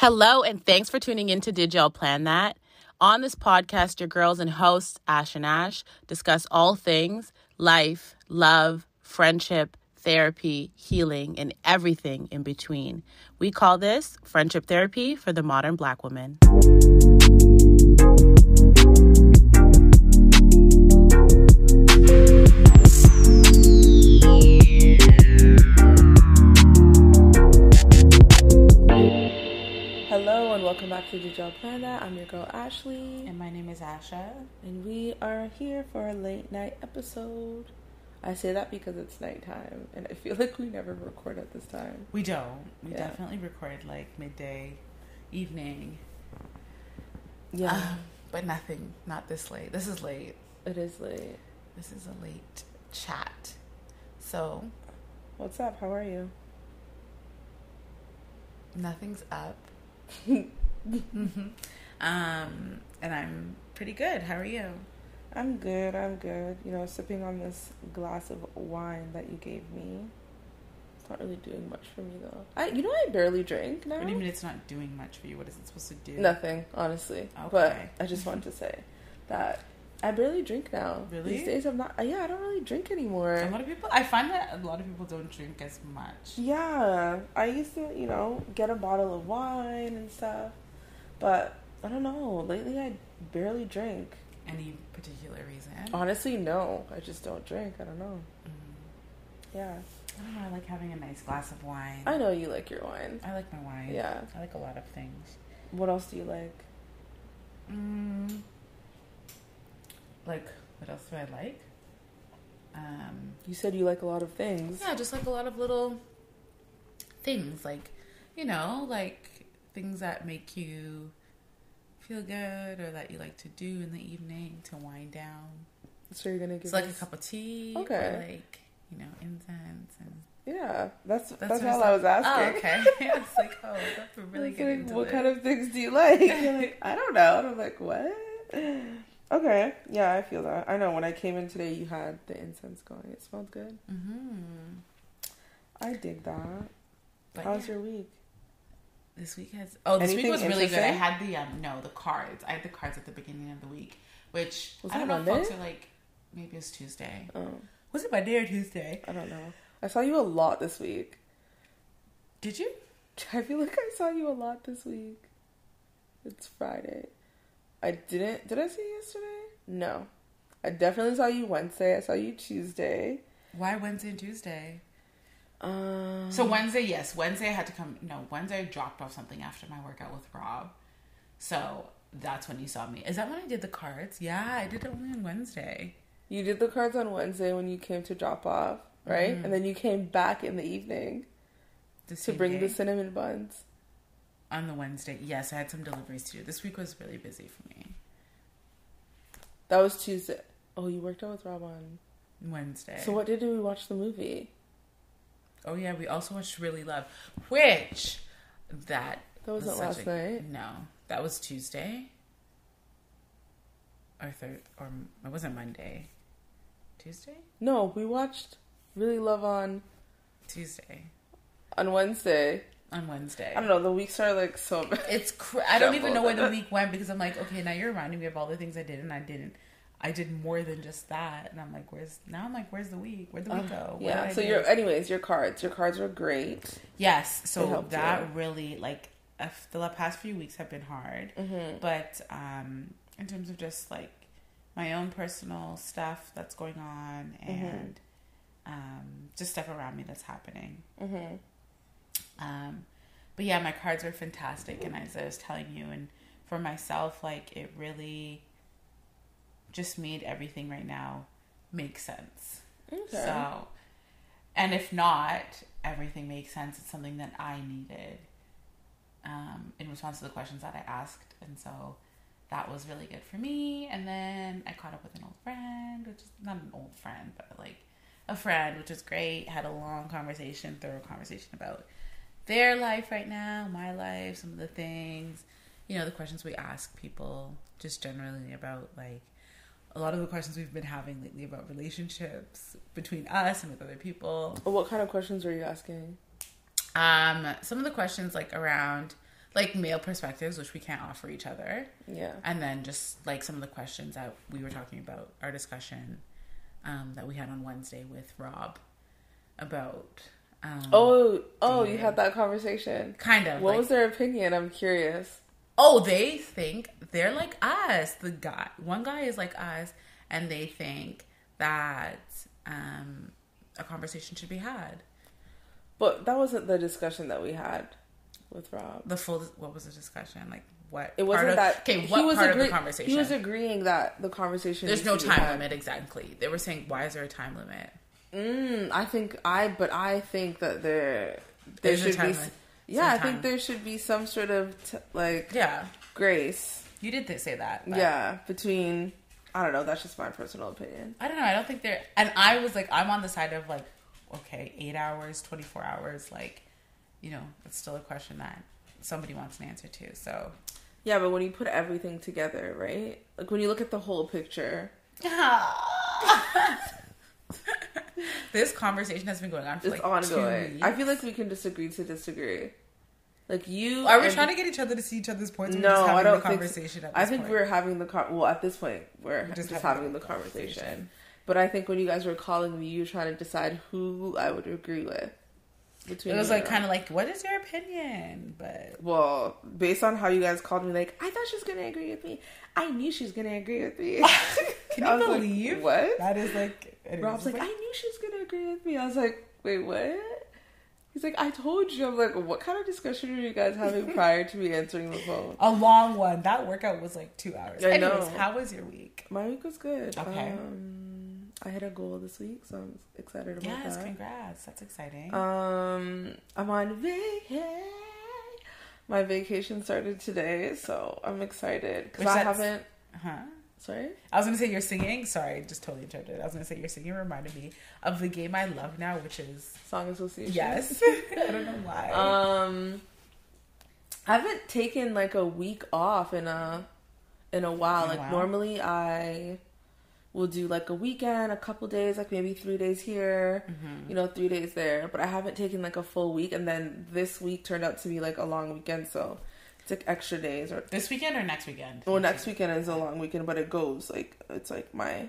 Hello, and thanks for tuning in to Did Y'all Plan That? On this podcast, your girls and hosts, Ash and Ash, discuss all things life, love, friendship, therapy, healing, and everything in between. We call this Friendship Therapy for the Modern Black Woman. Welcome back to Did Y'all Plan That? I'm your girl Ashley, And my name is Asha. and we are here for a late night episode. I say that because it's nighttime, and I feel like we never record at this time. We don't. We Yeah. definitely record like midday, evening. Yeah, Um, but nothing, not this late. This is late. it is late. This is a late chat. So, What's up? How are you? nothing's up. um, and I'm pretty good. How are you? I'm good. I'm good. You know, sipping on this glass of wine that you gave me. It's not really doing much for me though. I, you know, I barely drink now. What do you mean it's not doing much for you? What is it supposed to do? Nothing, honestly. But I just wanted to say that I barely drink now. Really? These days, I'm not. Yeah, I don't really drink anymore. A lot of people, I find that a lot of people don't drink as much. Yeah, I used to, you know, get a bottle of wine and stuff, but I don't know. Lately, I barely drink. Any particular reason? Honestly, no. I just don't drink. I don't know. Mm. Yeah, I don't know. I like having a nice glass of wine. I know you like your wine. I like my wine. Yeah. I like a lot of things. What else do you like? Mm, like, what else do I like? Um, You said you like a lot of things. yeah, just like a lot of little things, like, you know, like things that make you feel good or that you like to do in the evening to wind down. So you're gonna give It's like a cup of tea, Okay. or like, you know, incense and Yeah, that's that's, That's all I was asking. Oh, okay. it's like, oh, that's a really good like, what it. kind of things do you like? Like, I don't know. And I'm like, what? Okay, yeah, I feel that. I know when I came in today, you had the incense going. It smelled good. Mm-hmm. I dig that. But How was yeah. your week? This week has oh this Anything week was really good. I had the um no the cards. I had the cards at the beginning of the week, which Was I don't know if Monday? folks are like maybe it's Tuesday. Oh, Was it Monday or Tuesday? I don't know. I saw you a lot this week. Did you? I feel like I saw you a lot this week. It's Friday. I didn't. Did I see you yesterday? No. I definitely saw you Wednesday. I saw you Tuesday. Why Wednesday and Tuesday? Um, So Wednesday, yes, Wednesday I had to come. No, Wednesday I dropped off something after my workout with Rob. So that's when you saw me. Is that when I did the cards? Yeah, I did it only on Wednesday. You did the cards on Wednesday when you came to drop off, right? Mhm. And then you came back in the evening The to bring day. the cinnamon buns. on the Wednesday. Yes, I had some deliveries to do. This week was really busy for me. That was Tuesday. Oh, you worked out with Rob on. Wednesday. So what did we watch the movie? Oh yeah, we also watched Really Love, which that That wasn't was last a- night. No, that was Tuesday or third, or it wasn't Monday. Tuesday, No, we watched Really Love on Tuesday on Wednesday. on Wednesday. I don't know. The weeks are like so. It's cr- I don't even know where the week went because I'm like, okay, now you're reminding me of all the things I did and I didn't. I did more than just that, and I'm like, where's now? I'm like, where's the week? Where'd the week go? What yeah. So do? your, anyways, your cards. Your cards were great. Yes, so that you. really like uh, the past few weeks have been hard, Mm-hmm. but um, in terms of just like my own personal stuff that's going on Mm-hmm. and um, just stuff around me that's happening. Mm-hmm. Um, but yeah, my cards were fantastic, and as I was telling you, and for myself, like it really just made everything right now make sense. Okay. So, and if not, everything makes sense. It's something that I needed um, in response to the questions that I asked. And so that was really good for me. And then I caught up with an old friend, which is not an old friend, but like a friend, which was great. Had a long conversation, thorough conversation about their life right now, my life, some of the things, you know, the questions we ask people just generally about like a lot of the questions we've been having lately about relationships between us and with other people. What kind of questions were you asking? Um, some of the questions like around like male perspectives, which we can't offer each other, Yeah. and then just like some of the questions that we were talking about, our discussion um, that we had on Wednesday with Rob about. Um, Oh, oh, you had that conversation. kind of. What like- was their opinion? I'm curious. Oh, they think they're like us. The guy, one guy is like us, and they think that um, a conversation should be had. But that wasn't the discussion that we had with Rob. The full, what was the discussion? Like what? It wasn't of- that. Okay, he what was part agree- of the conversation? He was agreeing that the conversation. There's no time limit exactly. They were saying, why is there a time limit? Mm, I think I, but I think that there there There's a should time be. limit. Yeah, I think there should be some sort of t- like Yeah, grace. you did th- say that. but- Yeah, between I don't know. That's just my personal opinion. I don't know. I don't think they're. And I was like, I'm on the side of like, okay, eight hours, 24 hours. Like, you know, it's still a question that somebody wants an answer to. So, Yeah, but when you put everything together, right? Like when you look at the whole picture, this conversation has been going on for it's like ongoing. I feel like we can disagree to disagree. Like you Are we and- trying to get each other to see each other's points? No, we're just having I don't the think. conversation. At I think point? we're having the con- well at this point we're We're just, just having, having the conversation. conversation. But I think when you guys were calling me, you were trying to decide who I would agree with. Between It was like kind of like, what is your opinion? But Well, based on how you guys called me, like I thought she was gonna agree with me. I knew she was gonna agree with me. can you was like, believe what? That is like. Anyways, Rob's like, it's I knew she was gonna agree with me. I was like, wait, what? He's like, I told you. I'm like, what kind of discussion were you guys having prior to me answering the phone? a long one. That workout was like two hours. I Anyways, know. how was your week? My week was good. Okay. Um, I hit a goal this week, so I'm excited about Yes, that. congrats. That's exciting. Um, I'm on vacation. My vacation started today, so I'm excited because I haven't. huh? Sorry. I was gonna say you're singing. Sorry, just totally interrupted. I was gonna say your singing reminded me of the game I love now, which is Song Association. yes. I don't know why. Um, I haven't taken like a week off in a in a while. Oh, like wow. normally, I will do like a weekend, a couple days, like maybe three days here, Mm-hmm. you know, three days there. But I haven't taken like a full week, and then this week turned out to be like a long weekend, so like extra days. Or this weekend or next weekend? well, next weekend is a long weekend, but it goes like it's like my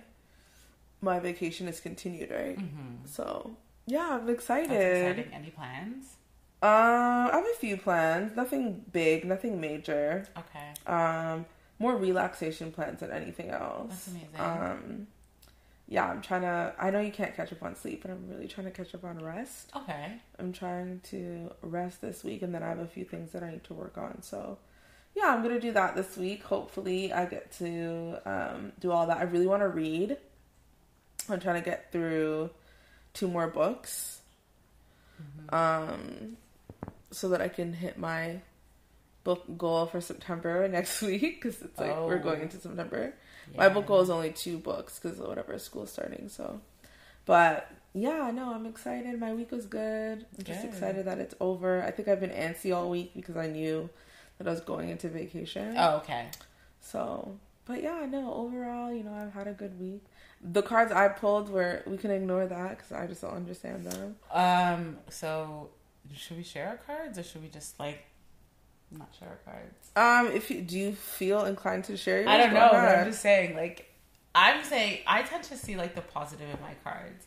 my vacation is continued, right? Mm-hmm. So yeah, I'm excited. Any plans? Um, I have a few plans. Nothing big, nothing major. Okay. Um, more relaxation plans than anything else. That's amazing. Um, yeah, I'm trying to. I know you can't catch up on sleep, but I'm really trying to catch up on rest. Okay. I'm trying to rest this week, and then I have a few things that I need to work on. So, yeah, I'm gonna do that this week. Hopefully, I get to um, do all that. I really want to read. I'm trying to get through two more books, Mm-hmm. um, so that I can hit my book goal for September next week because it's like we're Oh. going into September. My book goal is only two books because whatever school's starting. So, but yeah, no, I'm excited. My week was good. I'm just Good. excited that it's over. I think I've been antsy all week because I knew that I was going into vacation. Oh, okay. So, but yeah, no, overall, you know, I've had a good week. The cards I pulled were we can ignore that because I just don't understand them. Um. So, should we share our cards or should we just like not share our cards? Um, if you do you feel inclined to share? Yours? I don't know, but I'm just saying. Like, I'm saying I tend to see like the positive in my cards.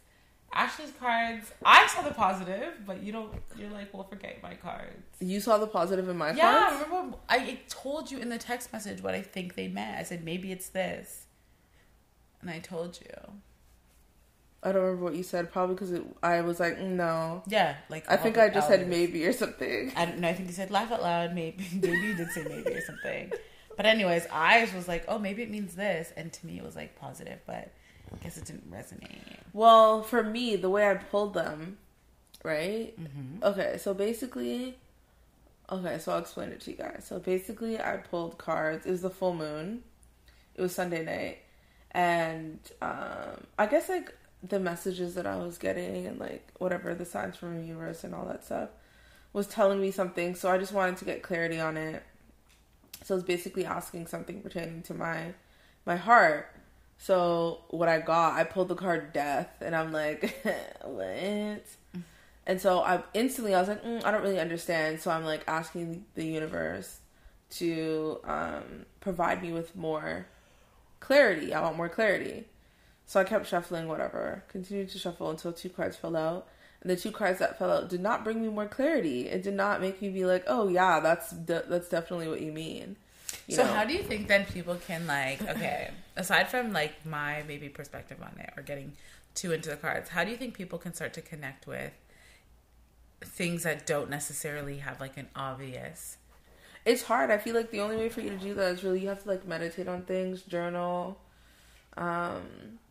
Ashley's cards, I saw the positive, but you don't. You're like, well, forget my cards. You saw the positive in my Yeah, cards. remember I told you in the text message what I think they meant. I said maybe it's this, and I told you. I don't remember what you said. Probably because I was like, mm, no. Yeah, like I think I just said maybe or something. I don't know. I think you said laugh out loud. Maybe maybe you did say maybe or something. But anyways, I was like, oh, maybe it means this, and to me it was like positive, but I guess it didn't resonate. Well, for me, the way I pulled them, right? Mm-hmm. Okay, so basically, okay, so I'll explain it to you guys. So basically, I pulled cards. It was the full moon. It was Sunday night, and um, I guess like the messages that I was getting and like whatever the signs from the universe and all that stuff was telling me something. So I just wanted to get clarity on it. So it's basically asking something pertaining to my my heart. So what I got, I pulled the card death, and I'm like, what? And so I instantly I was like, mm, I don't really understand. So I'm like asking the universe to um, provide me with more clarity. I want more clarity. So I kept shuffling, whatever. Continued to shuffle until two cards fell out. And the two cards that fell out did not bring me more clarity. It did not make me be like, oh yeah, that's de- that's definitely what you mean. You so know? how do you think then people can like okay, aside from like my maybe perspective on it or getting too into the cards, how do you think people can start to connect with things that don't necessarily have like an obvious it's hard. I feel like the only way for you to do that is really you have to like meditate on things, journal, um,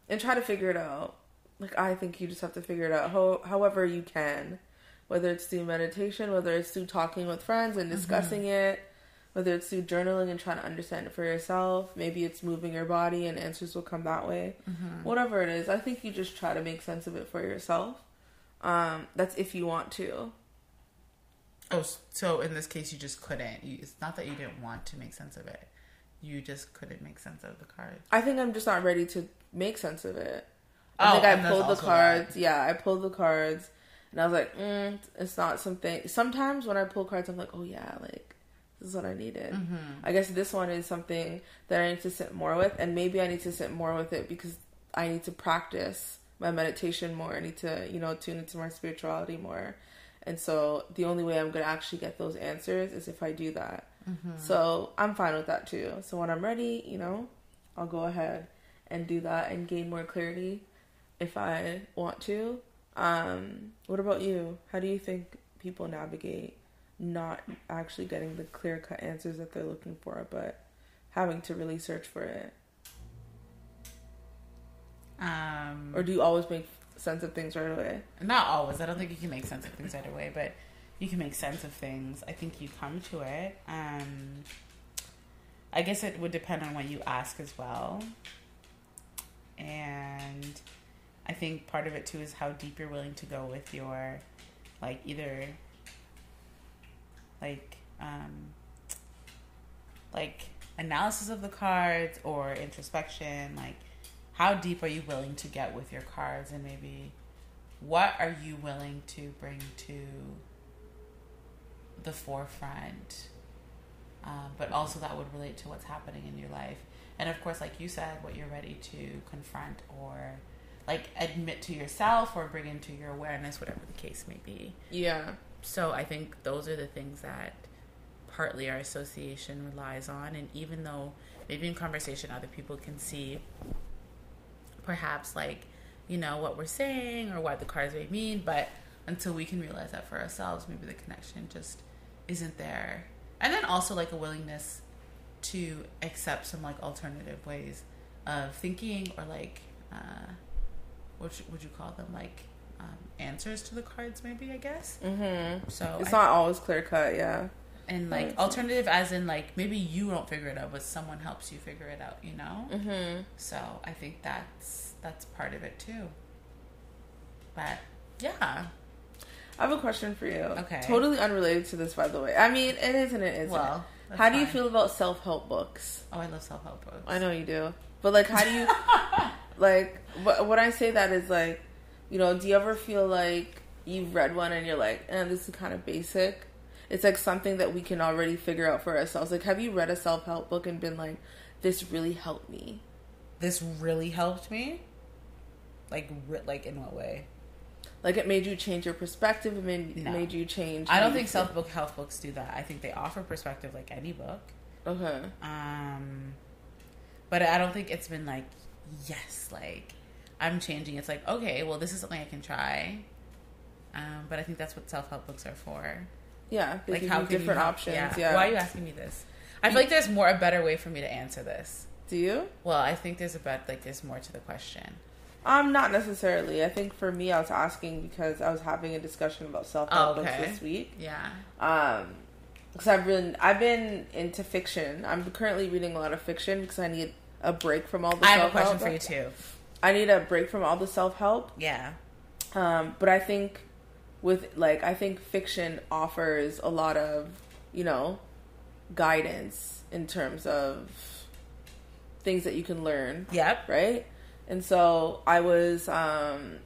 and try to figure it out. Like I think you just have to figure it out ho- however you can, whether it's through meditation, whether it's through talking with friends and discussing mm-hmm. it, whether it's through journaling and trying to understand it for yourself. Maybe it's moving your body and answers will come that way. Mm-hmm. Whatever it is, I think you just try to make sense of it for yourself. Um, that's if you want to. Oh, so in this case, you just couldn't. You, it's not that you didn't want to make sense of it. You just couldn't make sense of the cards. I think I'm just not ready to make sense of it. I oh, think I pulled the cards. That. Yeah, I pulled the cards, and I was like, mm, it's not something. Sometimes when I pull cards, I'm like, oh yeah, like this is what I needed. Mm-hmm. I guess this one is something that I need to sit more with, and maybe I need to sit more with it because I need to practice my meditation more. I need to, you know, tune into my spirituality more. And so the only way I'm going to actually get those answers is if I do that. Mm-hmm. So I'm fine with that too. So when I'm ready, you know, I'll go ahead and do that and gain more clarity if I want to. Um, what about you? How do you think people navigate not actually getting the clear cut answers that they're looking for, but having to really search for it? Um, or do you always make sense of things right away. Not always. I don't think you can make sense of things right away, but you can make sense of things. I think you come to it. Um, I guess it would depend on what you ask as well. And I think part of it too is how deep you're willing to go with your, like, either, like, um, like analysis of the cards or introspection, like how deep are you willing to get with your cards and maybe what are you willing to bring to the forefront um, but also that would relate to what's happening in your life. And of course like you said what you're ready to confront or like admit to yourself or bring into your awareness whatever the case may be. Yeah. So i think those are the things that partly our association relies on. And even though maybe in conversation other people can see perhaps like you know what we're saying or what the cards may mean but until we can realize that for ourselves maybe the connection just isn't there. And then also like a willingness to accept some like alternative ways of thinking or like uh what would you call them like um, answers to the cards maybe i guess. Mm-hmm. so it's I, not always clear cut yeah. And like alternative as in like maybe you don't figure it out but someone helps you figure it out you know? Mm-hmm. so i think that's that's part of it too. But yeah i have a question for you. Okay. Totally unrelated to this by the way. I mean it is and it isn't. Well how do you feel about self-help books? Oh i love self-help books. I know you do. But like how do you like what i say that is like you know do you ever feel like you've read one and you're like eh, this is kind of basic? It's like something that we can already figure out for ourselves. Like, have you read a self help book and been like, this really helped me? This really helped me? Like, like in what way? Like it made you change your perspective. It made, no. made you change. I don't think self book health books do that. I think they offer perspective like any book. Okay. Um, but I don't think it's been like yes, like I'm changing. It's like okay, well this is something I can try. Um, but I think that's what self help books are for. Yeah, like how different options. Yeah. yeah. Why are you asking me this? I feel like there's more a better way for me to answer this. Do you? Well, I think there's a bet like there's more to the question. Um, not necessarily. I think for me, I was asking because I was having a discussion about self help oh, okay. books this week. Yeah. Um, because I've been I've been into fiction. I'm currently reading a lot of fiction because I need a break from all the. I have a question for you too. I need a break from all the self help. Yeah. Um, but I think with like I think fiction offers a lot of, you know, guidance in terms of things that you can learn. Yep. Right? And so I was um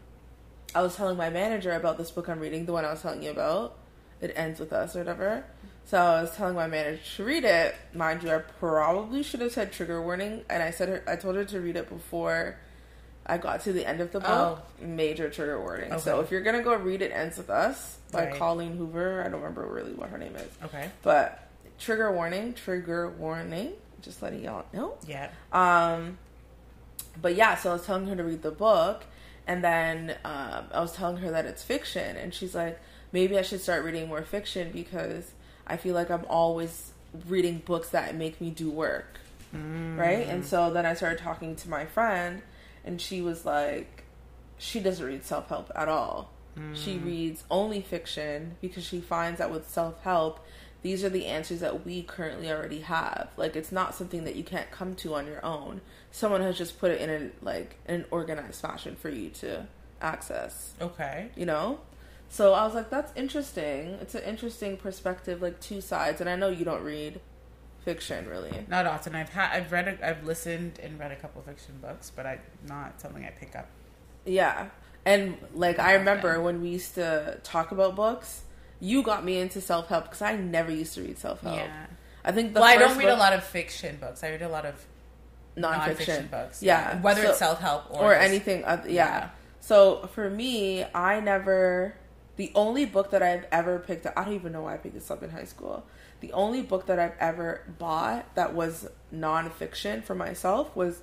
I was telling my manager about this book I'm reading, the one I was telling you about. It ends with us or whatever. So I was telling my manager to read it. Mind you, I probably should have said trigger warning, and I said her, I told her to read it before I got to the end of the book. Oh. Major trigger warning. Okay. So if you're gonna go read it, ends with us by right. Colleen Hoover. I don't remember really what her name is. Okay. But trigger warning, trigger warning. Just letting y'all know. Yeah. Um. But yeah, so I was telling her to read the book, and then um, I was telling her that it's fiction, and she's like, maybe I should start reading more fiction because I feel like I'm always reading books that make me do work. Mm. Right? And so then I started talking to my friend, and she was like, she doesn't read self help at all. Mm. She reads only fiction because she finds that with self help, these are the answers that we currently already have. Like it's not something that you can't come to on your own. Someone has just put it in a like an organized fashion for you to access. Okay. You know? So I was like, that's interesting. It's an interesting perspective, like two sides. And I know you don't read fiction really. Not often. I've had, I've read, a, I've listened and read a couple fiction books, but I not something I pick up. Yeah, and like I remember when we used to talk about books, you got me into self help because I never used to read self help. Yeah, I think. well, I don't read book, a lot of fiction books. I read a lot of nonfiction, books. Yeah, whether so, it's self help or, or just, anything. Other, yeah. yeah. So for me, I never the only book that I've ever picked up, I don't even know why I picked this up in high school. The only book that I've ever bought that was nonfiction for myself was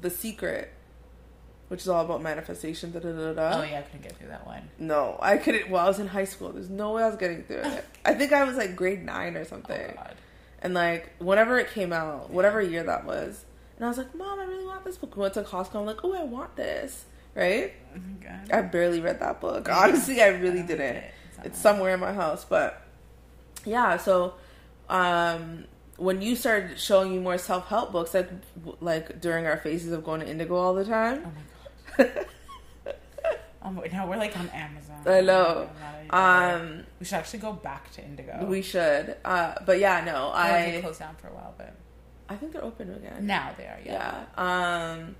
The Secret, which is all about manifestation. Da, da, da, da. Oh, yeah, I couldn't get through that one. No, I couldn't. Well, I was in high school. There's no way I was getting through it. I think I was like grade nine or something. Oh, and like, whenever it came out, whatever year that was, and I was like, Mom, I really want this book. We went to Costco. I'm like, oh, I want this right? Oh I barely read that book. Honestly, I really I didn't. It. It's somewhere in my house, but yeah. So, um, when you started showing me more self help books, like like during our phases of going to Indigo all the time. Oh my god. um, now we're like on Amazon. I know. Um, we should actually go back to Indigo. We should. Uh, but yeah, no, I, I closed down for a while, but I think they're open again. Now they are. Yeah. Yeah. Um,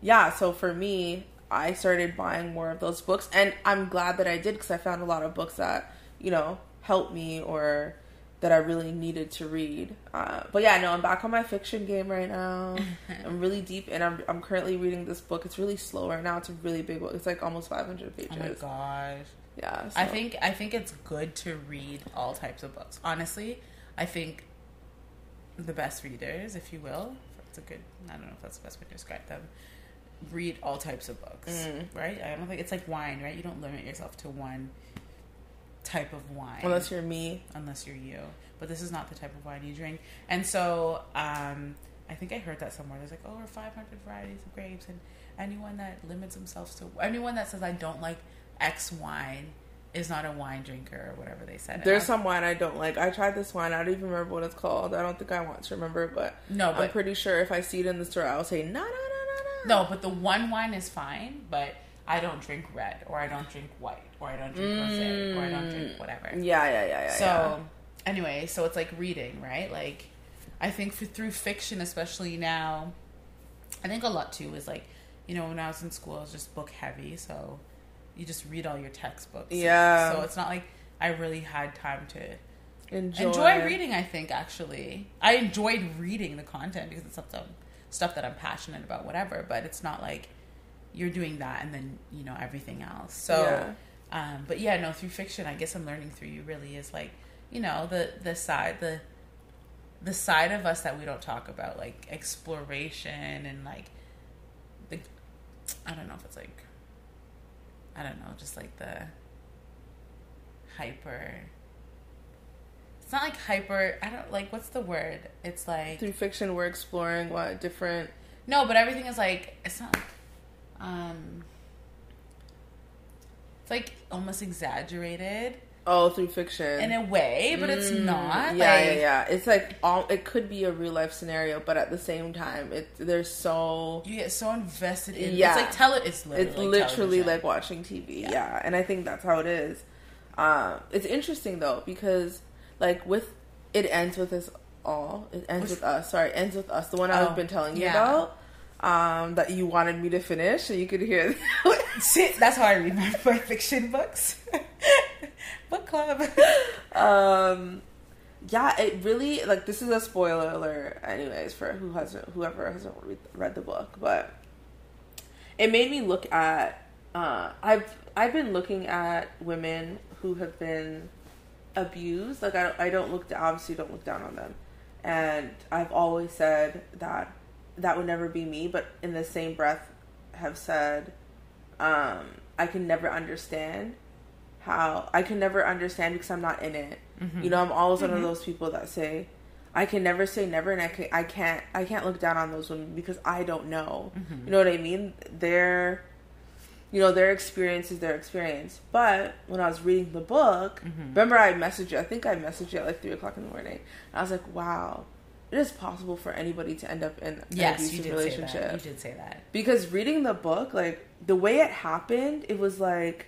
yeah. So for me, I started buying more of those books, and I'm glad that I did because I found a lot of books that you know helped me or that I really needed to read. Uh, but yeah, no, I'm back on my fiction game right now. I'm really deep, and I'm I'm currently reading this book. It's really slow right now. It's a really big book. It's like almost 500 pages. Oh my gosh. Yeah. So. I think I think it's good to read all types of books. Honestly, I think the best readers, if you will, it's a good. I don't know if that's the best way to describe them read all types of books, mm. right? I don't think it's like wine, right? You don't limit yourself to one type of wine unless you're me, unless you're you. But this is not the type of wine you drink, and so um, I think I heard that somewhere. There's like over 500 varieties of grapes, and anyone that limits themselves to anyone that says I don't like X wine is not a wine drinker or whatever they said. There's some wine I don't like. I tried this wine. I don't even remember what it's called. I don't think I want to remember, but no, but, I'm pretty sure if I see it in the store, I'll say no, no, no, no, no, no, but the one wine is fine, but I don't drink red or I don't drink white or I don't drink mm. rosé or I don't drink whatever. Yeah, yeah, yeah, yeah. So yeah. anyway, so it's like reading, right? Like I think for, through fiction, especially now, I think a lot too is like, you know, when I was in school, I was just book heavy, so you just read all your textbooks. Yeah. So it's not like I really had time to enjoy, enjoy reading. I think actually, I enjoyed reading the content because it's something stuff that I'm passionate about, whatever. But it's not like you're doing that and then you know everything else. So, yeah. Um, but yeah, no, through fiction, I guess I'm learning through you really is like you know the the side the the side of us that we don't talk about, like exploration and like the I don't know if it's like I don't know, just like the hyper it's not like hyper. I don't like what's the word. It's like through fiction we're exploring what different. No, but everything is like it's not. Um, it's like almost exaggerated. Oh, through fiction in a way, but mm, it's not. Yeah, like, yeah, yeah. It's like all. It could be a real life scenario, but at the same time, it there's so you get so invested in. Yeah, it's like tell it. It's literally, it's literally like watching TV. Yeah. yeah. and I think that's how it is. Um, it's interesting though because like with it ends with us all. It ends with us. Sorry, ends with us. The one oh, I've been telling you yeah. about. Um, that you wanted me to finish, so you could hear that's how I read my, my fiction books. Book club. Um, yeah, it really like this is a spoiler alert, anyways, for who hasn't whoever hasn't read, read the book, but it made me look at. Uh, I've I've been looking at women who have been abused. Like I I don't look obviously don't look down on them, and I've always said that that would never be me, but in the same breath have said um, I can never understand how I can never understand because I'm not in it. Mm-hmm. You know, I'm always mm-hmm. one of mm-hmm. those people that say I can never say never, and I can I can't I can't look down on those women because I don't know. Mm-hmm. You know what I mean? Their you know their experience is their experience. But when I was reading the book, mm-hmm. remember I messaged you. I think I messaged you at like three o'clock in the morning. I was like, wow it is possible for anybody to end up in an yes, abusive relationship. You did say that. Because reading the book, like the way it happened, it was like,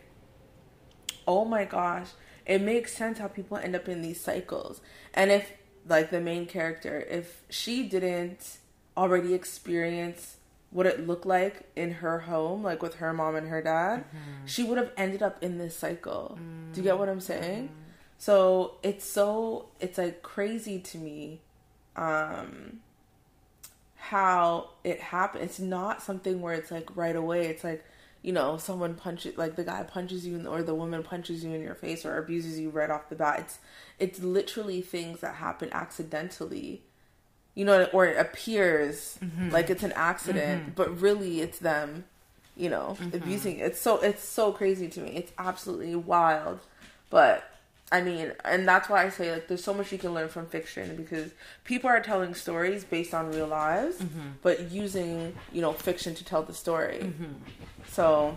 oh my gosh, it makes sense how people end up in these cycles. And if, like, the main character, if she didn't already experience what it looked like in her home, like with her mom and her dad, mm-hmm. she would have ended up in this cycle. Mm-hmm. Do you get what I'm saying? Mm-hmm. So it's so, it's like crazy to me um how it happened. It's not something where it's like right away. It's like, you know, someone punches like the guy punches you or the woman punches you in your face or abuses you right off the bat. It's it's literally things that happen accidentally. You know, or it appears mm-hmm. like it's an accident, mm-hmm. but really it's them, you know, mm-hmm. abusing. It's so it's so crazy to me. It's absolutely wild. But I mean, and that's why I say like there's so much you can learn from fiction because people are telling stories based on real lives, mm-hmm. but using you know fiction to tell the story. Mm-hmm. So,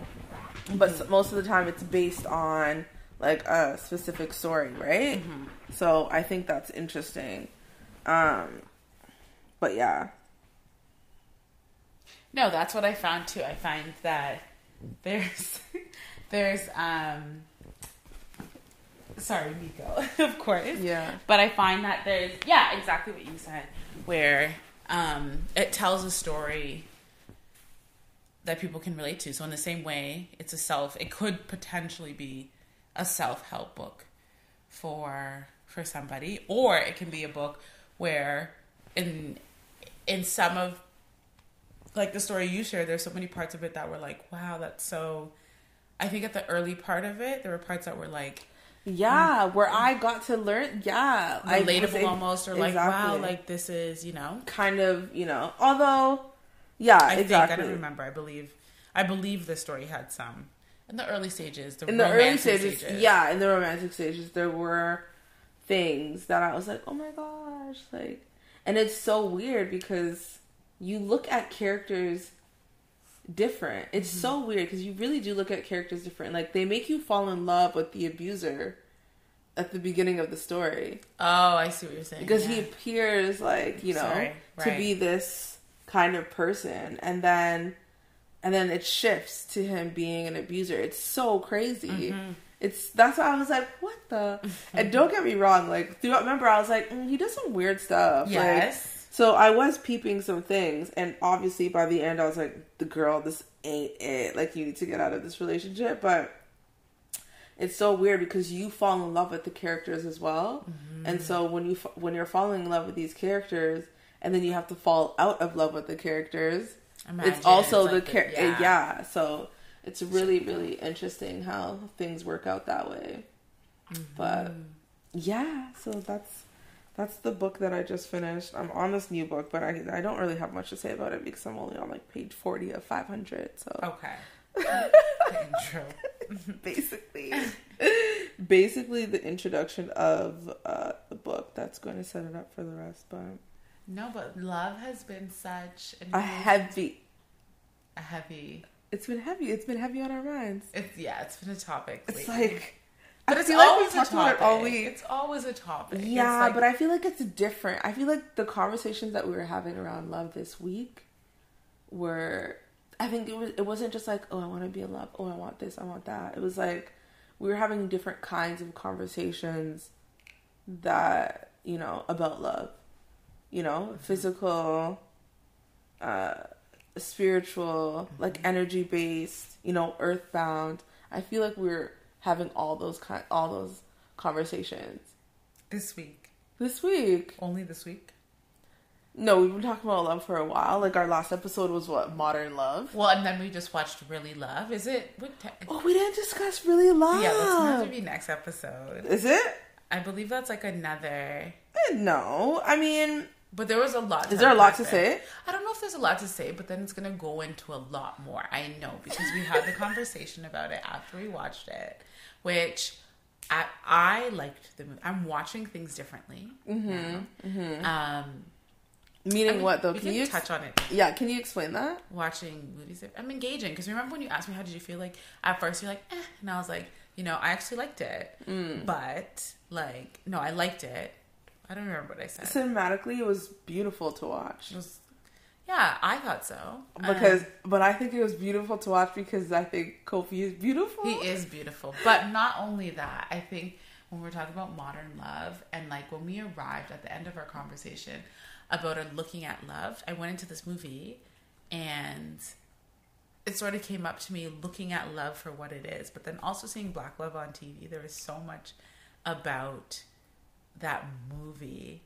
but mm-hmm. most of the time it's based on like a specific story, right? Mm-hmm. So I think that's interesting. Um, but yeah. No, that's what I found too. I find that there's there's um sorry, Miko, of course. Yeah. But I find that there's yeah, exactly what you said, where um, it tells a story that people can relate to. So in the same way, it's a self. It could potentially be a self help book for for somebody, or it can be a book where in in some of like the story you shared, there's so many parts of it that were like, wow, that's so. I think at the early part of it, there were parts that were like, yeah, um, where I got to learn, yeah, relatable almost, or like, exactly. wow, like this is, you know, kind of, you know. Although, yeah, I exactly. think I don't remember. I believe, I believe the story had some in the early stages. The in the early stages, stages, yeah, in the romantic stages, there were things that I was like, oh my gosh, like, and it's so weird because you look at characters different. It's mm-hmm. so weird because you really do look at characters different. Like they make you fall in love with the abuser at the beginning of the story. Oh, I see what you're saying. Because yeah. he appears like, you know, Sorry, right. to be this kind of person and then and then it shifts to him being an abuser. It's so crazy. Mm-hmm. It's that's why I was like, what the? and don't get me wrong, like throughout remember I was like, mm, he does some weird stuff. Yes. Like, so I was peeping some things, and obviously by the end, I was like, "The girl, this ain't it. Like, you need to get out of this relationship." But it's so weird because you fall in love with the characters as well, mm-hmm. and so when you when you're falling in love with these characters, and then you have to fall out of love with the characters, Imagine, it's also it's like the, character. yeah. yeah. So it's really really interesting how things work out that way. Mm-hmm. But yeah, so that's that's the book that I just finished. I'm on this new book, but I I don't really have much to say about it because I'm only on like page 40 of 500. So okay. intro. basically, basically the introduction of uh, the book that's going to set it up for the rest. But no, but love has been such a heavy, a heavy. It's been heavy. It's been heavy on our minds. It's yeah. It's been a topic. It's like but I it's feel always like we talked about it all week. It's always a topic. Yeah, like, but I feel like it's different. I feel like the conversations that we were having around love this week were I think it was it wasn't just like, oh I want to be in love, oh I want this, I want that. It was like we were having different kinds of conversations that, you know, about love. You know, physical uh spiritual, mm-hmm. like energy based, you know, earthbound. I feel like we're having all those kind, all those conversations this week. This week, only this week. No, we've been talking about love for a while. Like our last episode was what modern love. Well, and then we just watched Really Love. Is it? What te- oh, we didn't discuss Really Love. Yeah, that's going to be next episode. Is it? I believe that's like another. Eh, no, I mean, but there was a lot. Is there a lot to say? I don't know if there's a lot to say, but then it's gonna go into a lot more. I know because we had the conversation about it after we watched it, which I, I liked the movie. I'm watching things differently. Mm-hmm. Mm-hmm. Um, Meaning I mean, what though? Can, can you touch on it? Yeah, can you explain that? Watching movies, I'm engaging because remember when you asked me how did you feel like at first you're like, eh, and I was like, you know, I actually liked it, mm. but like, no, I liked it. I don't remember what I said. Cinematically, it was beautiful to watch. Was, yeah, I thought so. Because, um, but I think it was beautiful to watch because I think Kofi is beautiful. He is beautiful, but not only that. I think when we're talking about modern love and like when we arrived at the end of our conversation about her looking at love. I went into this movie and it sort of came up to me looking at love for what it is, but then also seeing Black Love on TV. There was so much about that movie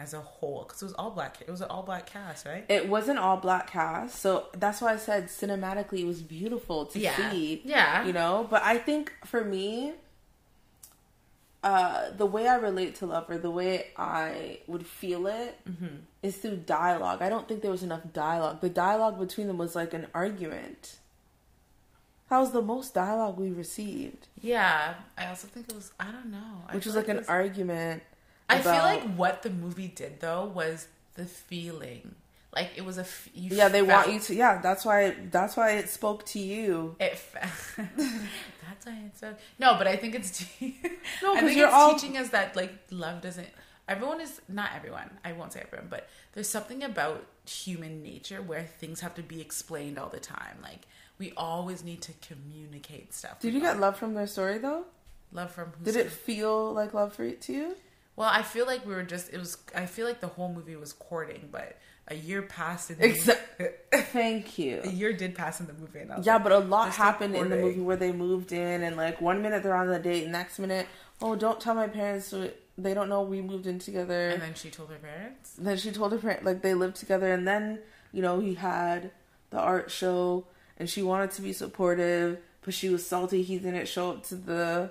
as a whole because it was all black. It was an all black cast, right? It was an all black cast, so that's why I said cinematically it was beautiful to yeah. see. Yeah, you know. But I think for me, uh, the way I relate to love or the way I would feel it mm-hmm. is through dialogue. I don't think there was enough dialogue. The dialogue between them was like an argument. That was the most dialogue we received. Yeah, I also think it was. I don't know. Which was like, like an was, argument. I feel like what the movie did though was the feeling. Like it was a yeah they felt, want you to yeah that's why that's why it spoke to you. It that's why it spoke no but i think it's no i think you're it's all... teaching us that like love doesn't everyone is not everyone i won't say everyone but there's something about human nature where things have to be explained all the time. Like we always need to communicate stuff. Did you get love from their story though? Love from did it feel like love for to you well i feel like we were just it was i feel like the whole movie was courting but a year passed. In the exactly. Thank you. A year did pass in the movie. yeah, like, but a lot happened in the movie where they moved in, and like one minute they're on the date, next minute, oh, don't tell my parents. So they don't know we moved in together. And then she told her parents. Then she told her parents like they lived together, and then you know he had the art show, and she wanted to be supportive, but she was salty he didn't show up to the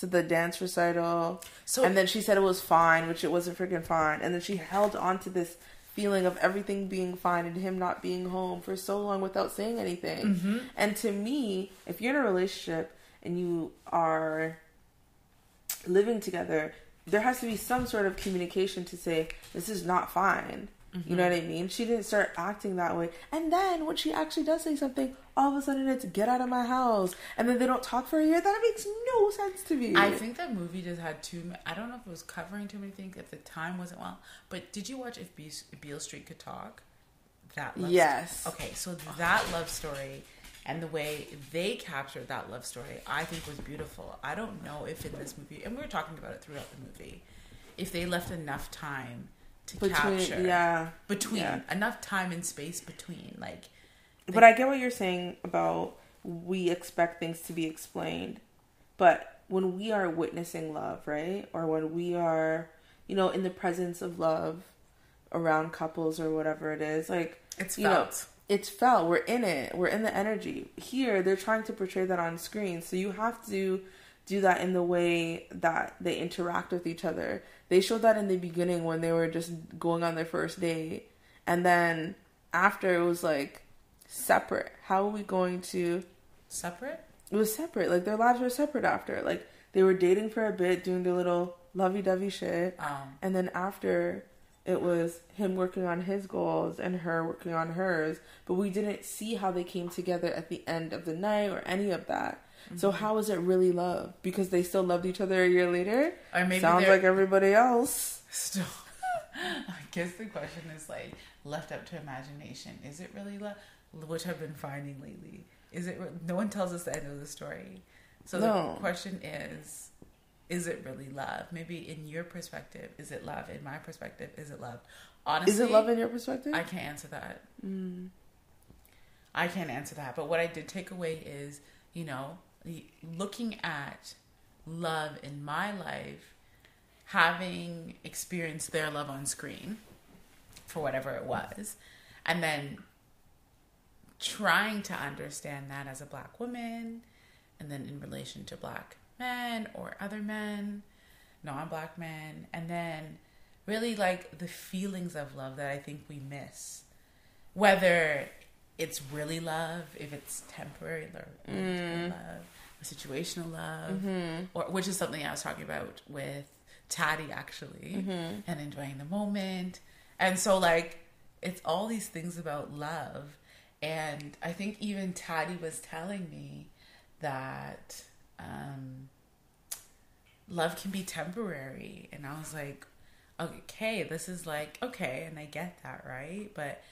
to the dance recital. So and then she said it was fine, which it wasn't freaking fine. And then she held on to this feeling of everything being fine and him not being home for so long without saying anything. Mm-hmm. And to me, if you're in a relationship and you are living together, there has to be some sort of communication to say, this is not fine. Mm-hmm. You know what I mean? She didn't start acting that way. And then when she actually does say something, all of a sudden it's get out of my house. And then they don't talk for a year. That makes no sense to me. I think that movie just had too I don't know if it was covering too many things if the time wasn't well. But did you watch If Beale Street Could Talk? That love Yes. Story? Okay, so that love story and the way they captured that love story, I think was beautiful. I don't know if in this movie, and we were talking about it throughout the movie, if they left enough time to between, capture. Yeah. Between yeah. enough time and space between, like. But I get what you're saying about we expect things to be explained, but when we are witnessing love, right, or when we are, you know, in the presence of love around couples or whatever it is, like it's felt. Know, it's felt. We're in it. We're in the energy. Here, they're trying to portray that on screen, so you have to do that in the way that they interact with each other. They showed that in the beginning when they were just going on their first date. And then after it was like separate. How are we going to separate? It was separate. Like their lives were separate after. Like they were dating for a bit, doing the little lovey dovey shit. Um. And then after it was him working on his goals and her working on hers. But we didn't see how they came together at the end of the night or any of that. Mm-hmm. So how is it really love? Because they still loved each other a year later? Or maybe sounds like everybody else. Still, I guess the question is like left up to imagination. Is it really love? Which I've been finding lately. Is it? No one tells us the end of the story. So no. the question is, is it really love? Maybe in your perspective, is it love? In my perspective, is it love? Honestly, is it love in your perspective? I can't answer that. Mm. I can't answer that. But what I did take away is, you know, looking at love in my life, having experienced their love on screen for whatever it was, and then trying to understand that as a black woman, and then in relation to black men or other men, non black men, and then really like the feelings of love that I think we miss. Whether it's really love, if it's temporary love, mm. love or situational love, mm-hmm. or which is something I was talking about with Taddy actually, mm-hmm. and enjoying the moment. And so like it's all these things about love. And I think even Taddy was telling me that um, love can be temporary. And I was like, okay, this is like, okay, and I get that, right? But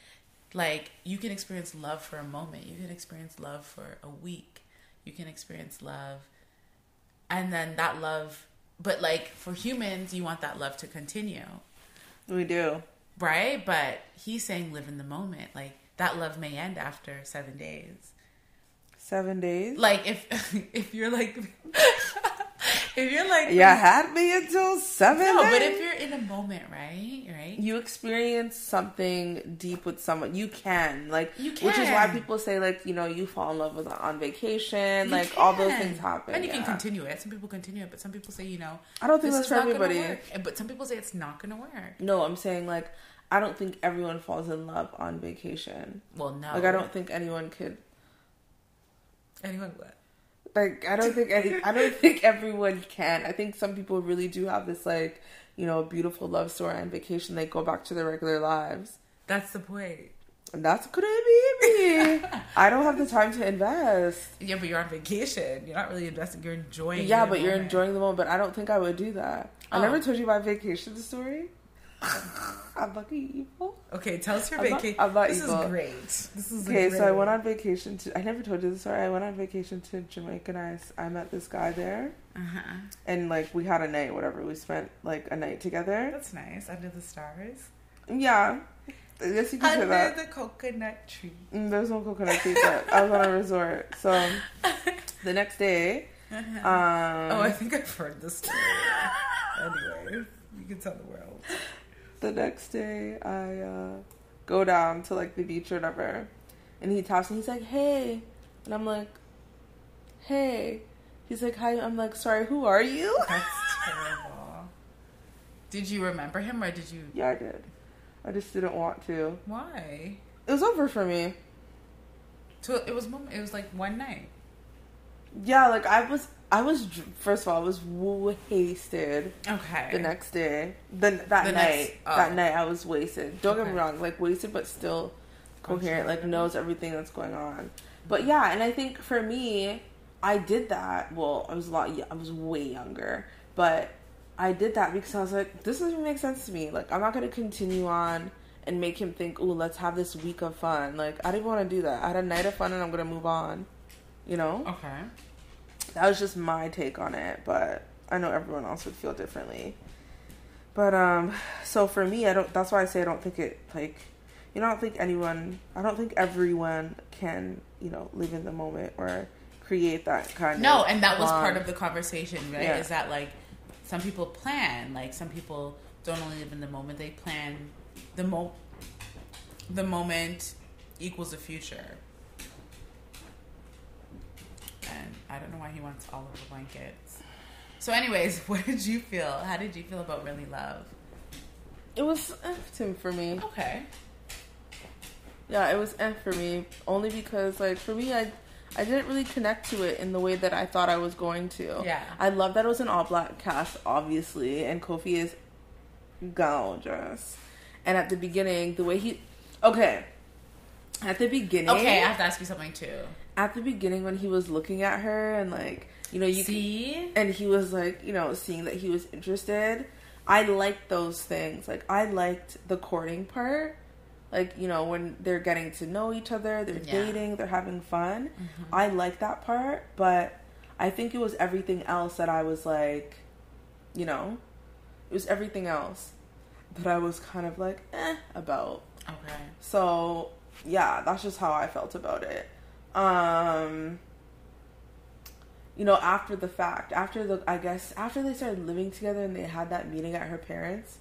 like, you can experience love for a moment, you can experience love for a week, you can experience love, and then that love, but like for humans, you want that love to continue. We do. Right? But he's saying live in the moment. Like, that love may end after seven days. Seven days? Like, if if you're like if you're like, you had me until seven. No, but if you're in a moment, right, right, you experience something deep with someone. You can, like, you can. which is why people say, like, you know, you fall in love with on vacation, you like, can. all those things happen, and you yeah. can continue it. Some people continue it, but some people say, you know, I don't think that's for everybody. But some people say it's not going to work. No, I'm saying like. I don't think everyone falls in love on vacation. Well, no. Like I don't think anyone could. Anyone what? Like I don't think any, I don't think everyone can. I think some people really do have this like you know beautiful love story on vacation. They go back to their regular lives. That's the point. And that's gonna be me. I don't have the time to invest. Yeah, but you're on vacation. You're not really investing. You're enjoying. Yeah, but moment. you're enjoying the moment. But I don't think I would do that. Oh. I never oh. told you my vacation story. I'm fucking evil. Okay, tell us your vacation. I'm not this evil. is great. This is okay. So I went on vacation to. I never told you this story. I went on vacation to Jamaica, and I, I met this guy there. Uh-huh. And like we had a night, whatever. We spent like a night together. That's nice under the stars. Yeah. I guess you can under say that. the coconut tree. Mm, there's no coconut tree, but I was on a resort. So the next day. Uh-huh. Um, oh, I think I've heard this story. anyway, you can tell the world the next day I uh, go down to like the beach or whatever, and he taps me. He's like, "Hey," and I'm like, "Hey." He's like, "Hi." I'm like, "Sorry, who are you?" That's terrible. Did you remember him or did you? Yeah, I did. I just didn't want to. Why? It was over for me. So it was it was like one night. Yeah, like I was I was first of all, I was wasted. Okay. The next day, then that the night, next, oh. that night I was wasted. Don't okay. get me wrong, like wasted, but still coherent. Like knows everything that's going on. But yeah, and I think for me, I did that. Well, I was a lot. I was way younger, but I did that because I was like, this doesn't make sense to me. Like I'm not gonna continue on and make him think, oh, let's have this week of fun. Like I didn't want to do that. I had a night of fun, and I'm gonna move on. You know. Okay that was just my take on it, but I know everyone else would feel differently. But um, so for me, I don't. That's why I say I don't think it like, you know, I don't think anyone, I don't think everyone can, you know, live in the moment or create that kind no, of. No, and that was part of the conversation, right? Yeah. Is that like some people plan, like some people don't only live in the moment; they plan the mo. The moment equals the future and I don't know why he wants all of the blankets. So, anyways, what did you feel? How did you feel about really love? It was empty for me. Okay. Yeah, it was F for me only because like for me I I didn't really connect to it in the way that I thought I was going to. Yeah. I love that it was an all black cast, obviously, and Kofi is gorgeous. And at the beginning, the way he okay. At the beginning Okay, I have to ask you something too at the beginning when he was looking at her and like you know you see and he was like you know seeing that he was interested i liked those things like i liked the courting part like you know when they're getting to know each other they're yeah. dating they're having fun mm-hmm. i like that part but i think it was everything else that i was like you know it was everything else that i was kind of like eh about okay so yeah, that's just how I felt about it. Um, you know, after the fact, after the, I guess, after they started living together and they had that meeting at her parents,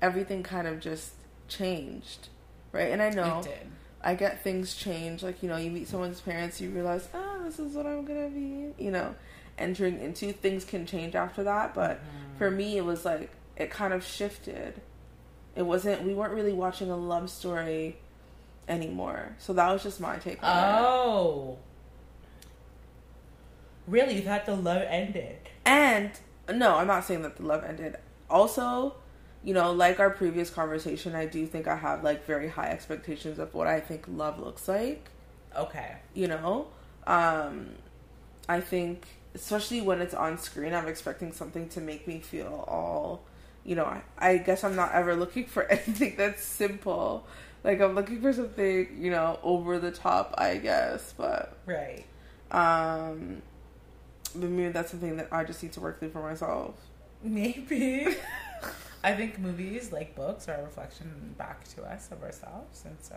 everything kind of just changed, right? And I know, I get things change. Like, you know, you meet someone's parents, you realize, oh, this is what I'm gonna be, you know, entering into. Things can change after that, but mm-hmm. for me, it was like, it kind of shifted. It wasn't, we weren't really watching a love story anymore. So that was just my take on oh. Really? You thought the love ended? And no, I'm not saying that the love ended. Also, you know, like our previous conversation, I do think I have like very high expectations of what I think love looks like. Okay. You know, um I think especially when it's on screen, I'm expecting something to make me feel all, you know, I, I guess I'm not ever looking for anything that's simple like I'm looking for something, you know, over the top, I guess, but right. Um, but maybe that's something that I just need to work through for myself. Maybe. I think movies, like books, are a reflection back to us of ourselves, and so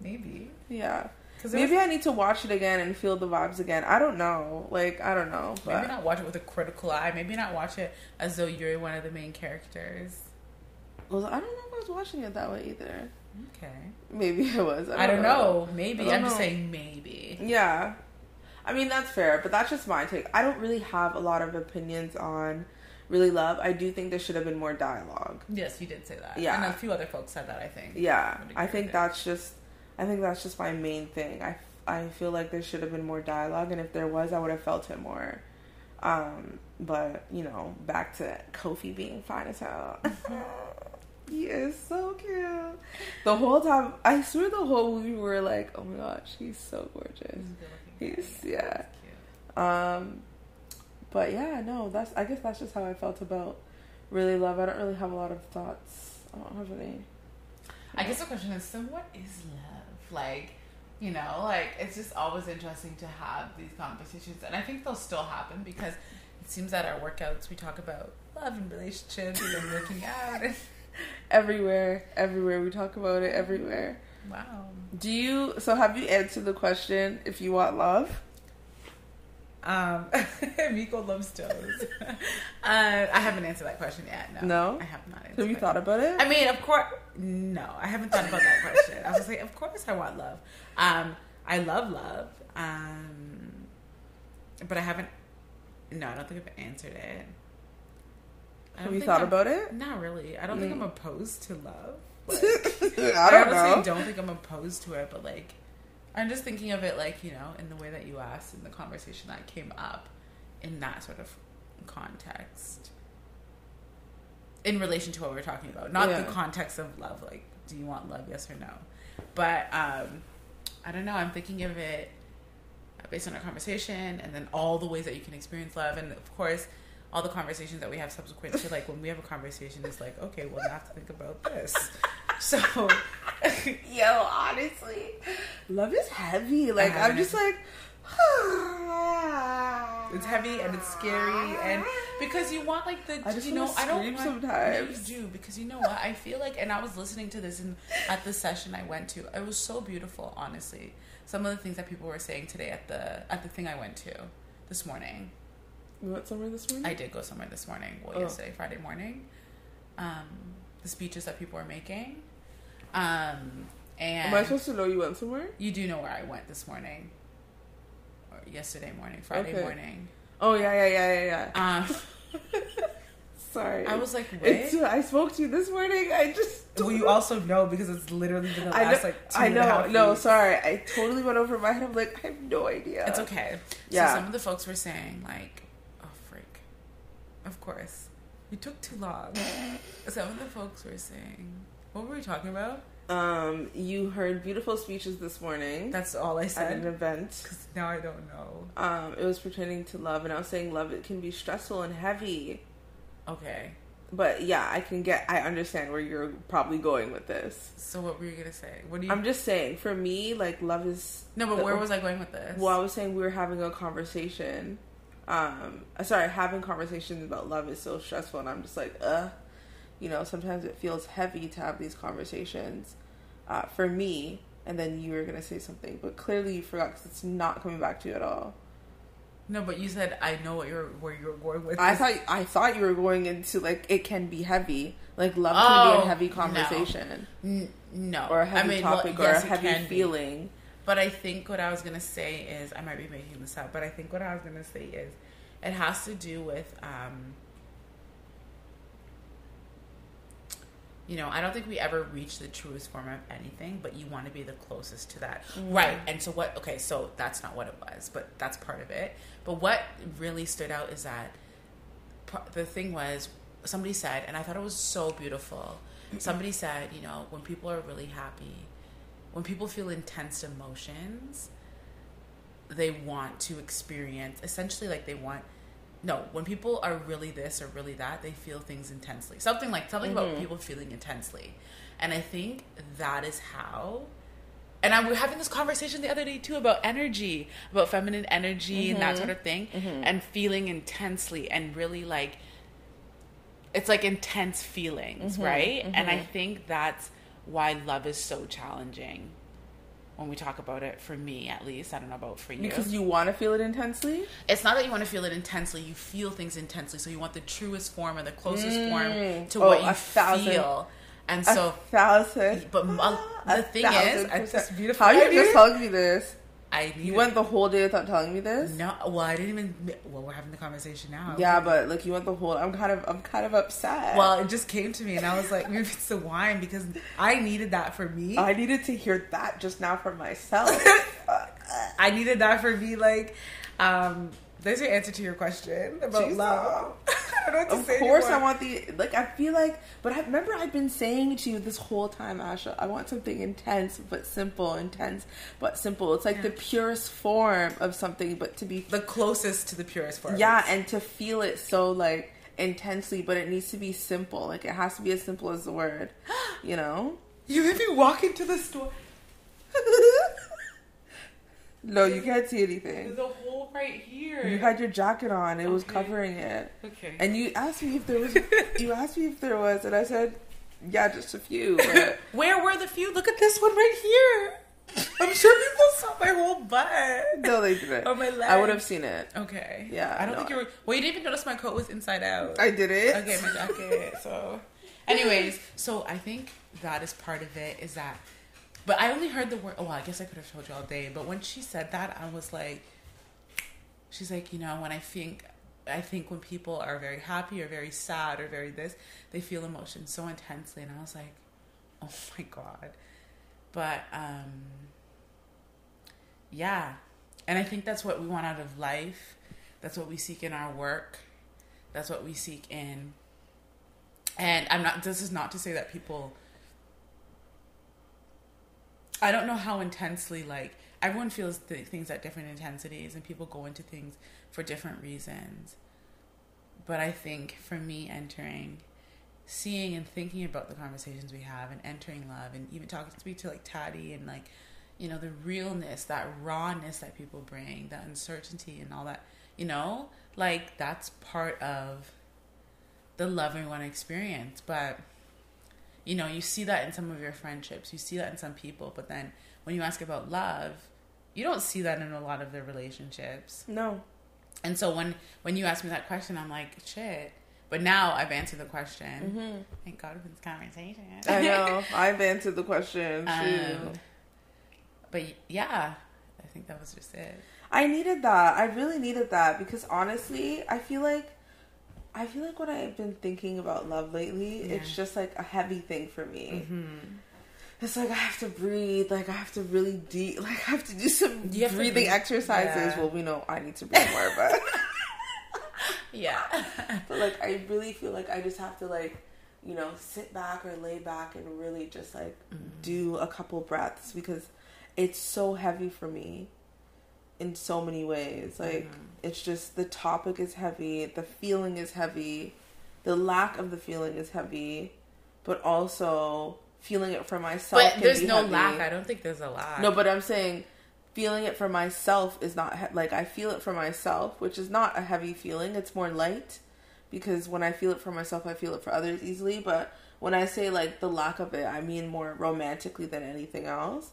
maybe. Yeah. Maybe was, I need to watch it again and feel the vibes again. I don't know. Like I don't know. But. Maybe not watch it with a critical eye. Maybe not watch it as though you're one of the main characters. Well, I don't know if I was watching it that way either. Okay. Maybe it was. I don't, I don't know. know. Maybe. Don't I'm know. just saying maybe. Yeah. I mean, that's fair, but that's just my take. I don't really have a lot of opinions on really love. I do think there should have been more dialogue. Yes, you did say that. Yeah. And a few other folks said that, I think. Yeah. I think that's just I think that's just my main thing. I I feel like there should have been more dialogue and if there was, I would have felt it more. Um, but, you know, back to Kofi being fine as hell. He is so cute. The whole time, I swear, the whole movie we were like, "Oh my gosh, he's so gorgeous." He's yeah. Um, but yeah, no, that's. I guess that's just how I felt about really love. I don't really have a lot of thoughts. I don't have any. I guess the question is, so what is love? Like, you know, like it's just always interesting to have these conversations, and I think they'll still happen because it seems that our workouts we talk about love and relationships and working out. Everywhere, everywhere. We talk about it everywhere. Wow. Do you? So have you answered the question? If you want love. Um, Miko loves toes. uh, I haven't answered that question yet. No, no, I have not. Have you thought about it? I mean, of course, no, I haven't thought about that question. I was like, of course, I want love. Um, I love love. Um, but I haven't. No, I don't think I've answered it. Have you thought I'm, about it? Not really. I don't mm. think I'm opposed to love. Like, I don't I know. don't think I'm opposed to it, but like, I'm just thinking of it like you know, in the way that you asked in the conversation that came up, in that sort of context, in relation to what we are talking about, not yeah. the context of love. Like, do you want love? Yes or no? But um, I don't know. I'm thinking of it based on our conversation, and then all the ways that you can experience love, and of course all the conversations that we have subsequent to like when we have a conversation it's like okay well I have to think about this. So yo honestly love is heavy. Like i'm just like it's heavy and it's scary and because you want like the I just you know I don't want, sometimes. you do because you know what? I feel like and I was listening to this in at the session I went to. It was so beautiful honestly. Some of the things that people were saying today at the at the thing I went to this morning you went somewhere this morning? I did go somewhere this morning. Well, oh. yesterday, Friday morning. Um, the speeches that people were making. Um, and Am I supposed to know you went somewhere? You do know where I went this morning. Or yesterday morning, Friday okay. morning. Oh yeah, yeah, yeah, yeah, yeah. Um, Sorry. I was like, It's, I spoke to you this morning. I just. Well, you also know because it's literally been the last know, like two I know. no, sorry. I totally went over my head. I'm like, I have no idea. It's okay. Yeah. So some of the folks were saying like, of course. You took too long. Some of the folks were saying, what were we talking about? Um, you heard beautiful speeches this morning. That's all I said. At an event. Because now I don't know. Um, it was pertaining to love, and I was saying love it can be stressful and heavy. Okay. But yeah, I can get. I understand where you're probably going with this. So what were you gonna say? What do you? I'm just saying. For me, like love is. No, but the, where was I going with this? Well, I was saying we were having a conversation um sorry having conversations about love is so stressful and i'm just like uh you know sometimes it feels heavy to have these conversations uh for me and then you were gonna say something, but clearly you forgot because it's not coming back to you at all. No, but you said I know what you're where you're going with. I thought I thought you were going into like it can be heavy, like love can be a Oh, heavy conversation N- no, or a heavy I mean, well, topic yes, or a heavy feeling be. But I think what I was gonna say is I might be making this up, but I think what I was gonna say is it has to do with um you know, I don't think we ever reach the truest form of anything, but you want to be the closest to that. Right. And so what okay, so that's not what it was, but that's part of it. But what really stood out is that the thing was somebody said and I thought it was so beautiful. Somebody said, you know, when people are really happy, when people feel intense emotions, they want to experience essentially like they want no when people are really this or really that they feel things intensely. Something like something about mm-hmm. people feeling intensely. And i think that is how and I, we were having this conversation the other day too about energy about feminine energy and that mm-hmm. sort of thing mm-hmm. and feeling intensely and really like it's like intense feelings right? And i think that's why love is so challenging when we talk about it for me at least. I don't know about for you. Because you want to feel it intensely. it's not that you want to feel it intensely you feel things intensely. So you want the truest form or the closest form to Oh, what you thousand- feel. And so A so thousand. but m- uh, the A thing is thousand I, this beautiful How you just telling me this? I You went the whole day without telling me this. no well i didn't even well we're having the conversation now Yeah, was but like you went the whole. I'm kind of. I'm kind of upset. well it just came to me and i was like maybe it's the wine because i needed that for me I needed to hear that just now for myself. I needed that for me like um there's your answer to your question about Jesus. love I don't know what to of say course, I want the like. I feel like, but I remember I've been saying to you this whole time, Asha. I want something intense but simple, intense but simple. It's like the purest form of something, but to be the closest to the purest form yeah, and to feel it so like intensely, but it needs to be simple. Like it has to be as simple as the word, you know. You made me walk into the store. no, you can't see anything. There's a hole right here. You had your jacket on; it was covering it. okay. And you asked me if there was. you asked me if there was, and I said, "Yeah, just a few." Where were the few? Look at this one right here. I'm sure people saw my whole butt. no, they didn't. Or my I would have seen it. Okay. Yeah, I don't no. think you were. Well, you didn't even notice my coat was inside out. I did it. okay, my jacket. So, anyways, so I think that is part of it. Is that, but I only heard the word. Oh, well, I guess I could have told you all day. But when she said that, I was like, she's like, you know, when I think, I think when people are very happy or very sad or very this, they feel emotions so intensely, and I was like, oh my god. But um, yeah, and I think that's what we want out of life. That's what we seek in our work. That's what we seek in. And I'm not. This is not to say that people. I don't know how intensely like everyone feels th- things at different intensities, and people go into things for different reasons. But I think for me, entering, seeing and thinking about the conversations we have, and entering love, and even talking to speak to like Taddy and like, you know, the realness, that rawness that people bring, that uncertainty and all that, you know, like that's part of the love we want to experience. But you know, you see that in some of your friendships, you see that in some people, but then when you ask about love, you don't see that in a lot of their relationships. No. And so when when you ask me that question, I'm like, shit. But now I've answered the question. Mm-hmm. Thank God for this conversation. I know. I've answered the question. too. Um, but yeah, I think that was just it. I needed that. I really needed that because honestly, I feel like I feel like what I've been thinking about love lately, it's just like a heavy thing for me. Mm-hmm. It's like I have to breathe, like I have to really deep, like I have to do some You breathing exercises. Yeah. Well, we know I need to breathe more, but Yeah. but like I really feel like I just have to like you know sit back or lay back and really just like do a couple breaths because it's so heavy for me in so many ways like it's just the topic is heavy the feeling is heavy the lack of the feeling is heavy but also feeling it for myself but there's no heavy. lack. I don't think there's a lack. No, but I'm saying feeling it for myself is not he- like I feel it for myself, which is not a heavy feeling. It's more light because when I feel it for myself, I feel it for others easily. But when I say like the lack of it, I mean more romantically than anything else.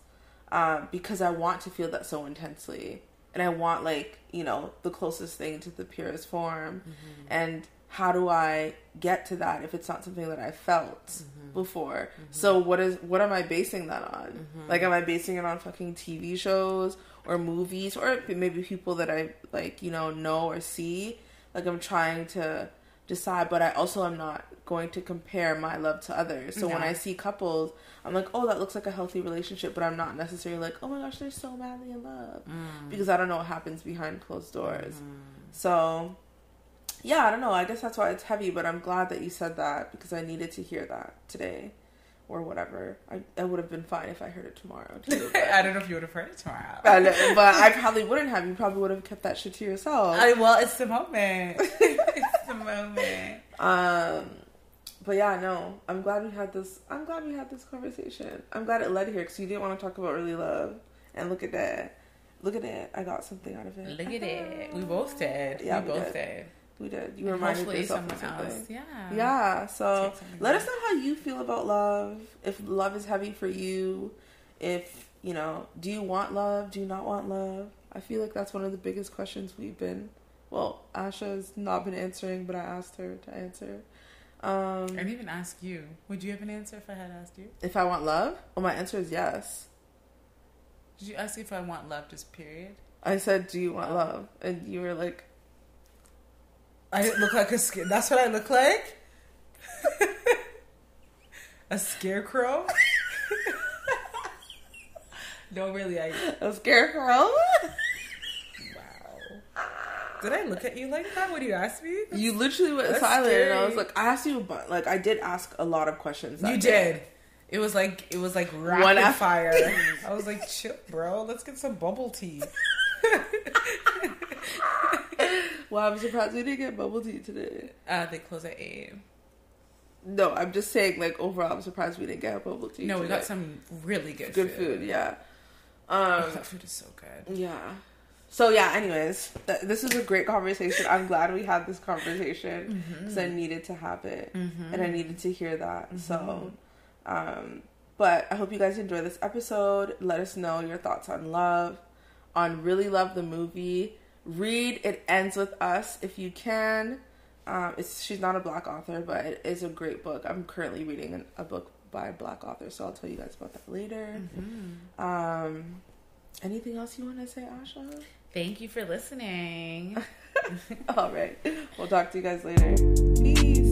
um, because I want to feel that so intensely, and I want like you know the closest thing to the purest form, mm-hmm. and how do I get to that if it's not something that I felt mm-hmm. before? Mm-hmm. So what is what am I basing that on? Mm-hmm. Like am I basing it on fucking TV shows or movies or maybe people that I like, you know, know or see? Like I'm trying to decide, but I also am not going to compare my love to others. So no. when I see couples, I'm like, oh, that looks like a healthy relationship, but I'm not necessarily like, oh my gosh, they're so madly in love mm. because I don't know what happens behind closed doors. Mm. So yeah, I don't know. I guess that's why it's heavy, but I'm glad that you said that because I needed to hear that today or whatever. I, I would have been fine if I heard it tomorrow. Too, I don't know if you would have heard it tomorrow. but, but I probably wouldn't have. You probably would have kept that shit to yourself. I, well, it's the moment. moment. Um, but yeah, no. I'm glad we had this. I'm glad we had this conversation. I'm glad it led here because you didn't want to talk about early love, and look at that. Look at it. I got something out of it. Look at it. We both did. Yeah, we, we both did. did. We did. You and reminded yourself of something. Else. Yeah. Yeah. So let us know how you feel about love. If love is heavy for you, if you know, do you want love? Do you not want love? I feel like that's one of the biggest questions we've been. Well, Asha's not been answering, but I asked her to answer. Um, I didn't even ask you. Would you have an answer if I had asked you? If I want love? Well, my answer is yes. Did you ask if I want love, just period? I said, "Do you want love?" And you were like, I didn't look like a scare. That's what I look like. a scarecrow. no, really, I a scarecrow. Did I look at you like that when you asked me? That's, you literally went silent, scary. and I was like, I asked you, but like I did ask a lot of questions. you day. did. It was like it was like rapid One after- fire. I was like, chill, bro. Let's get some bubble tea. well, I'm surprised we didn't get bubble tea today. Uh, they close at eight. No, I'm just saying, like overall, I'm surprised we didn't get bubble tea. No, today. we got some really good, good food. food yeah, um, oh, that food is so good. Yeah. So yeah. Anyways, th- this is a great conversation. I'm glad we had this conversation because mm-hmm. I needed to have it mm-hmm. and I needed to hear that. Mm-hmm. So, um, but I hope you guys enjoy this episode. Let us know your thoughts on love, on really love the movie read It Ends With Us if you can. Um, it's she's not a black author, but it is a great book. I'm currently reading a book by a black author, so I'll tell you guys about that later. Mm-hmm. Um, anything else you want to say, Asha? Thank you for listening. All right, we'll talk to you guys later. Peace.